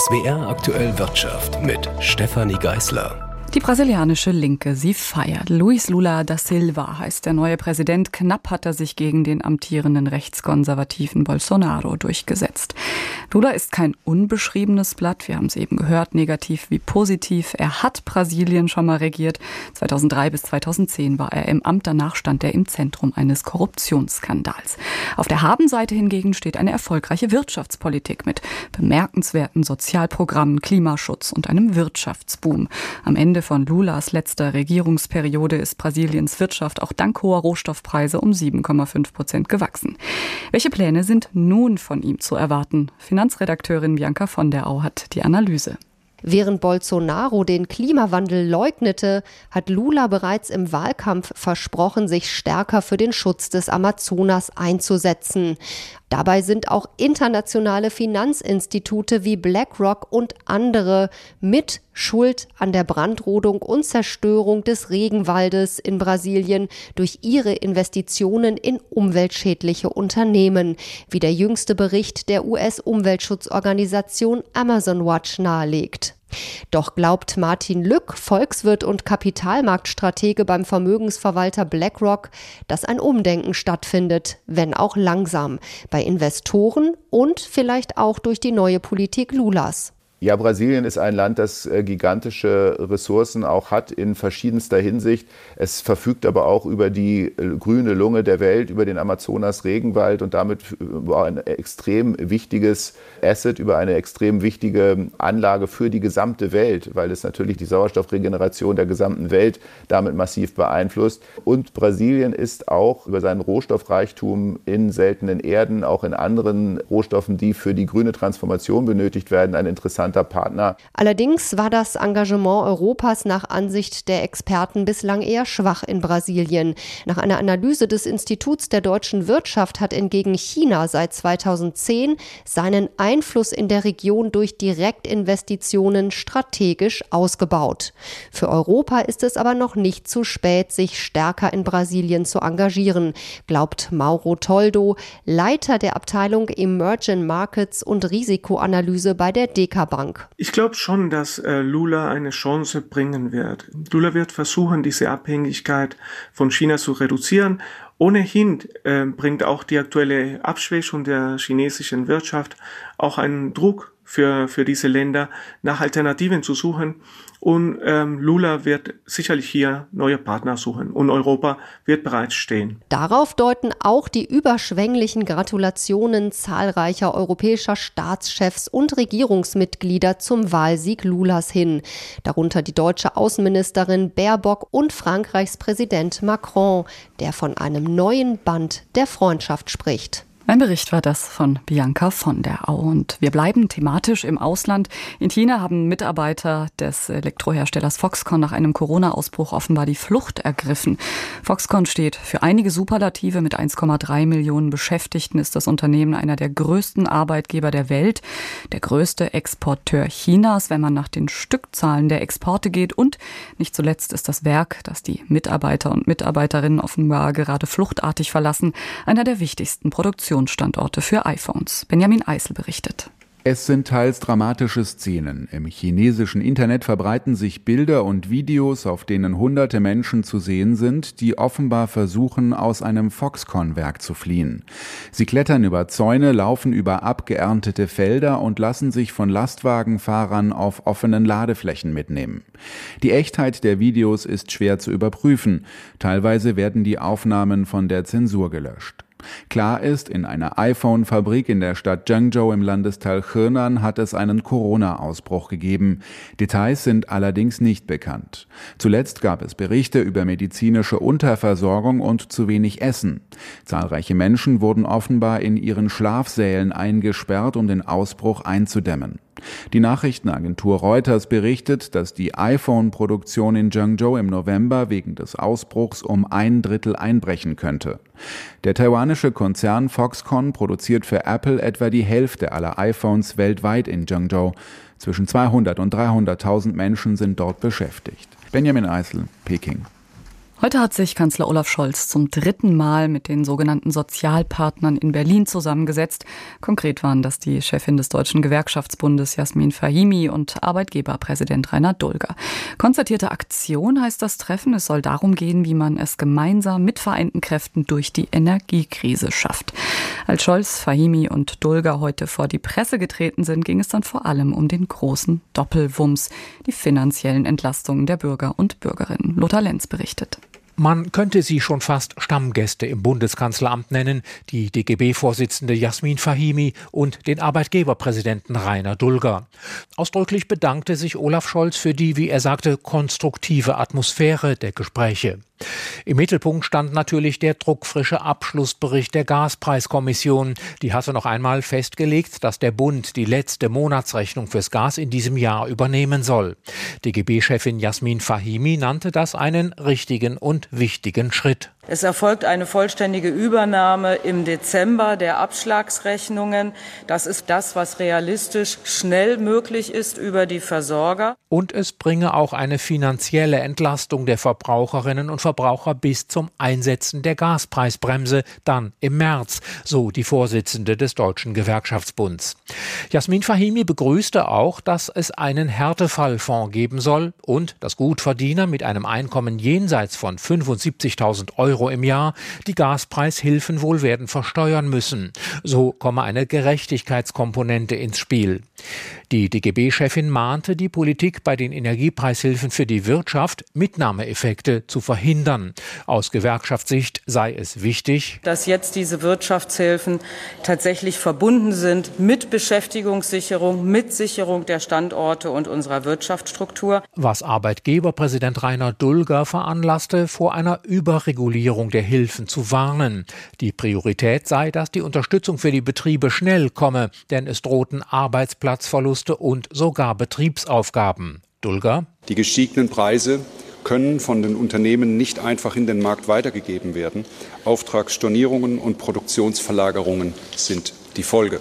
SWR aktuell Wirtschaft mit Stefanie Geißler. Die brasilianische Linke, sie feiert. Luis Lula da Silva heißt der neue Präsident. Knapp hat er sich gegen den amtierenden rechtskonservativen Bolsonaro durchgesetzt. Lula ist kein unbeschriebenes Blatt. Wir haben es eben gehört, negativ wie positiv. Er hat Brasilien schon mal regiert. 2003 bis 2010 war er im Amt. Danach stand er im Zentrum eines Korruptionsskandals. Auf der Habenseite hingegen steht eine erfolgreiche Wirtschaftspolitik mit bemerkenswerten Sozialprogrammen, Klimaschutz und einem Wirtschaftsboom. Am Ende Ende von Lulas letzter Regierungsperiode ist Brasiliens Wirtschaft auch dank hoher Rohstoffpreise um 7,5 Prozent gewachsen. Welche Pläne sind nun von ihm zu erwarten? Finanzredakteurin Bianca von der Au hat die Analyse. Während Bolsonaro den Klimawandel leugnete, hat Lula bereits im Wahlkampf versprochen, sich stärker für den Schutz des Amazonas einzusetzen. Dabei sind auch internationale Finanzinstitute wie BlackRock und andere mit Schuld an der Brandrodung und Zerstörung des Regenwaldes in Brasilien durch ihre Investitionen in umweltschädliche Unternehmen, wie der jüngste Bericht der US-Umweltschutzorganisation Amazon Watch nahelegt. Doch glaubt Martin Lück, Volkswirt und Kapitalmarktstratege beim Vermögensverwalter BlackRock, dass ein Umdenken stattfindet, wenn auch langsam, bei Investoren und vielleicht auch durch die neue Politik Lulas. Ja, Brasilien ist ein Land, das äh, gigantische Ressourcen auch hat in verschiedenster Hinsicht. Es verfügt aber auch über die äh, grüne Lunge der Welt, über den Amazonas-Regenwald und damit über ein extrem wichtiges Asset, über eine extrem wichtige Anlage für die gesamte Welt, weil es natürlich die Sauerstoffregeneration der gesamten Welt damit massiv beeinflusst. Und Brasilien ist auch über seinen Rohstoffreichtum in seltenen Erden, auch in anderen Rohstoffen, die für die grüne Transformation benötigt werden, ein interessanter interessanter Partner. Allerdings war das Engagement Europas nach Ansicht der Experten bislang eher schwach in Brasilien. Nach einer Analyse des Instituts der deutschen Wirtschaft hat hingegen China seit 2010 seinen Einfluss in der Region durch Direktinvestitionen strategisch ausgebaut. Für Europa ist es aber noch nicht zu spät, sich stärker in Brasilien zu engagieren, glaubt Mauro Toldo, Leiter der Abteilung Emerging Markets und Risikoanalyse bei der DK. Bank? Ich glaube schon, dass äh, Lula eine Chance bringen wird. Lula wird versuchen, diese Abhängigkeit von China zu reduzieren. Ohnehin äh, bringt auch die aktuelle Abschwächung der chinesischen Wirtschaft auch einen Druck für, für diese Länder, nach Alternativen zu suchen. Und ähm, Lula wird sicherlich hier neue Partner suchen und Europa wird bereits stehen. Darauf deuten auch die überschwänglichen Gratulationen zahlreicher europäischer Staatschefs und Regierungsmitglieder zum Wahlsieg Lulas hin. Darunter die deutsche Außenministerin Baerbock und Frankreichs Präsident Macron, der von einem neuen Band der Freundschaft spricht. Ein Bericht war das von Bianca von der Au. Und wir bleiben thematisch im Ausland. In China haben Mitarbeiter des Elektroherstellers Foxconn nach einem Corona-Ausbruch offenbar die Flucht ergriffen. Foxconn steht für einige Superlative. Mit 1,3 Millionen Beschäftigten ist das Unternehmen einer der größten Arbeitgeber der Welt, der größte Exporteur Chinas, wenn man nach den Stückzahlen der Exporte geht. Und nicht zuletzt ist das Werk, das die Mitarbeiter und Mitarbeiterinnen offenbar gerade fluchtartig verlassen, einer der wichtigsten Produktionen Produktionsstandorte für iPhones. Benjamin Eisel berichtet. Es sind teils dramatische Szenen. Im chinesischen Internet verbreiten sich Bilder und Videos, auf denen hunderte Menschen zu sehen sind, die offenbar versuchen, aus einem Foxconn-Werk zu fliehen. Sie klettern über Zäune, laufen über abgeerntete Felder und lassen sich von Lastwagenfahrern auf offenen Ladeflächen mitnehmen. Die Echtheit der Videos ist schwer zu überprüfen. Teilweise werden die Aufnahmen von der Zensur gelöscht. Klar ist, in einer iPhone-Fabrik in der Stadt Zhengzhou im Landesteil Henan hat es einen Corona-Ausbruch gegeben. Details sind allerdings nicht bekannt. Zuletzt gab es Berichte über medizinische Unterversorgung und zu wenig Essen. Zahlreiche Menschen wurden offenbar in ihren Schlafsälen eingesperrt, um den Ausbruch einzudämmen. Die Nachrichtenagentur Reuters berichtet, dass die iPhone-Produktion in Zhengzhou im November wegen des Ausbruchs um ein Drittel einbrechen könnte. Der taiwanische Konzern Foxconn produziert für Apple etwa die Hälfte aller iPhones weltweit in Zhengzhou. Zwischen 200 und 300.000 Menschen sind dort beschäftigt. Benjamin Eisel, Peking. Heute hat sich Kanzler Olaf Scholz zum dritten Mal mit den sogenannten Sozialpartnern in Berlin zusammengesetzt. Konkret waren das die Chefin des Deutschen Gewerkschaftsbundes Jasmin Fahimi und Arbeitgeberpräsident Rainer Dulger. Konzertierte Aktion heißt das Treffen. Es soll darum gehen, wie man es gemeinsam mit vereinten Kräften durch die Energiekrise schafft. Als Scholz, Fahimi und Dulger heute vor die Presse getreten sind, ging es dann vor allem um den großen Doppelwumms, die finanziellen Entlastungen der Bürger und Bürgerinnen. Lothar Lenz berichtet. Man könnte sie schon fast Stammgäste im Bundeskanzleramt nennen, die DGB-Vorsitzende Jasmin Fahimi und den Arbeitgeberpräsidenten Rainer Dulger. Ausdrücklich bedankte sich Olaf Scholz für die, wie er sagte, konstruktive Atmosphäre der Gespräche. Im Mittelpunkt stand natürlich der druckfrische Abschlussbericht der Gaspreiskommission. Die hatte noch einmal festgelegt, dass der Bund die letzte Monatsrechnung fürs Gas in diesem Jahr übernehmen soll. DGB-Chefin Jasmin Fahimi nannte das einen richtigen und wichtigen Schritt. Es erfolgt eine vollständige Übernahme im Dezember der Abschlagsrechnungen. Das ist das, was realistisch schnell möglich ist über die Versorger. Und es bringe auch eine finanzielle Entlastung der Verbraucherinnen und Verbraucher bis zum Einsetzen der Gaspreisbremse dann im März, so die Vorsitzende des Deutschen Gewerkschaftsbunds. Jasmin Fahimi begrüßte auch, dass es einen Härtefallfonds geben soll und dass Gutverdiener mit einem Einkommen jenseits von 75.000 Euro Euro im Jahr die Gaspreishilfen wohl werden versteuern müssen. So komme eine Gerechtigkeitskomponente ins Spiel. Die DGB-Chefin mahnte die Politik bei den Energiepreishilfen für die Wirtschaft, Mitnahmeeffekte zu verhindern. Aus Gewerkschaftssicht sei es wichtig, dass jetzt diese Wirtschaftshilfen tatsächlich verbunden sind mit Beschäftigungssicherung, mit Sicherung der Standorte und unserer Wirtschaftsstruktur. Was Arbeitgeberpräsident Rainer Dulger veranlasste, vor einer Überregulierung der Hilfen zu warnen. Die Priorität sei, dass die Unterstützung für die Betriebe schnell komme, denn es drohten Arbeitsplatzverluste Verluste und sogar Betriebsaufgaben. Dulger? Die gestiegenen Preise können von den Unternehmen nicht einfach in den Markt weitergegeben werden. Auftragsstornierungen und Produktionsverlagerungen sind die Folge.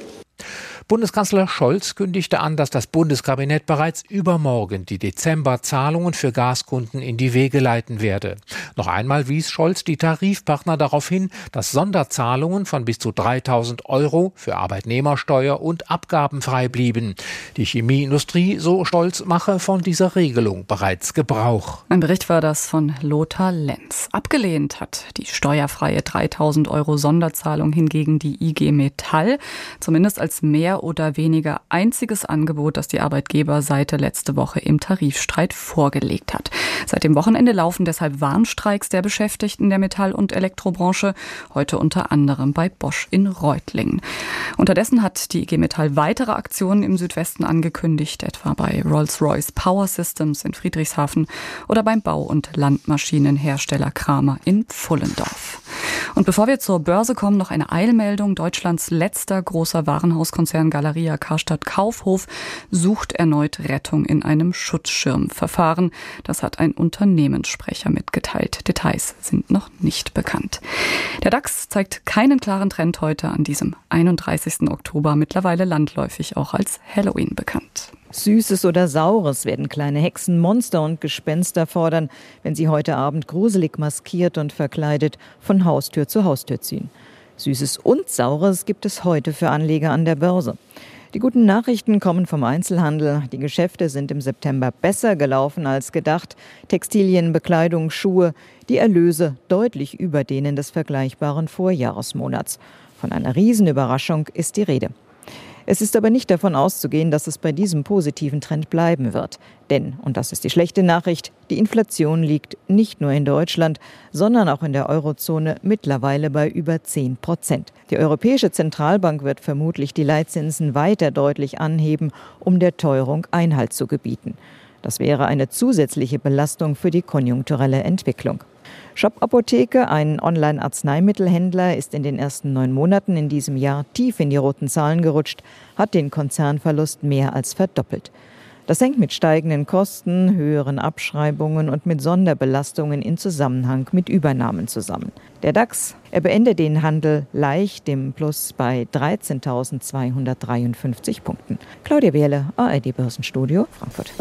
Bundeskanzler Scholz kündigte an, dass das Bundeskabinett bereits übermorgen die Dezemberzahlungen für Gaskunden in die Wege leiten werde. Noch einmal wies Scholz die Tarifpartner darauf hin, dass Sonderzahlungen von bis zu 3000 Euro für Arbeitnehmersteuer und Abgaben frei blieben. Die Chemieindustrie, so Stolz, mache von dieser Regelung bereits Gebrauch. Ein Bericht war das von Lothar Lenz. Abgelehnt hat die steuerfreie 3000 Euro Sonderzahlung hingegen die IG Metall, zumindest als mehr oder weniger einziges Angebot, das die Arbeitgeberseite letzte Woche im Tarifstreit vorgelegt hat. Seit dem Wochenende laufen deshalb Warnstreiks der Beschäftigten der Metall- und Elektrobranche, heute unter anderem bei Bosch in Reutlingen. Unterdessen hat die IG Metall weitere Aktionen im Südwesten angekündigt, etwa bei Rolls-Royce Power Systems in Friedrichshafen oder beim Bau- und Landmaschinenhersteller Kramer in Pfullendorf. Und bevor wir zur Börse kommen, noch eine Eilmeldung. Deutschlands letzter großer Warenhauskonzern Galeria Karstadt Kaufhof sucht erneut Rettung in einem Schutzschirmverfahren. Das hat ein Unternehmenssprecher mitgeteilt. Details sind noch nicht bekannt. Der DAX zeigt keinen klaren Trend heute an diesem 31. Oktober, mittlerweile landläufig auch als Halloween bekannt. Süßes oder Saures werden kleine Hexen, Monster und Gespenster fordern, wenn sie heute Abend gruselig maskiert und verkleidet von Haustür zu Haustür ziehen. Süßes und Saures gibt es heute für Anleger an der Börse. Die guten Nachrichten kommen vom Einzelhandel. Die Geschäfte sind im September besser gelaufen als gedacht. Textilien, Bekleidung, Schuhe, die Erlöse deutlich über denen des vergleichbaren Vorjahresmonats. Von einer Riesenüberraschung ist die Rede. Es ist aber nicht davon auszugehen, dass es bei diesem positiven Trend bleiben wird. Denn, und das ist die schlechte Nachricht, die Inflation liegt nicht nur in Deutschland, sondern auch in der Eurozone mittlerweile bei über 10 Prozent. Die Europäische Zentralbank wird vermutlich die Leitzinsen weiter deutlich anheben, um der Teuerung Einhalt zu gebieten. Das wäre eine zusätzliche Belastung für die konjunkturelle Entwicklung. Shop Apotheke, ein Online-Arzneimittelhändler, ist in den ersten neun Monaten in diesem Jahr tief in die roten Zahlen gerutscht, hat den Konzernverlust mehr als verdoppelt. Das hängt mit steigenden Kosten, höheren Abschreibungen und mit Sonderbelastungen in Zusammenhang mit Übernahmen zusammen. Der DAX, er beendet den Handel leicht im Plus bei 13.253 Punkten. Claudia Wehrle, ARD Börsenstudio, Frankfurt.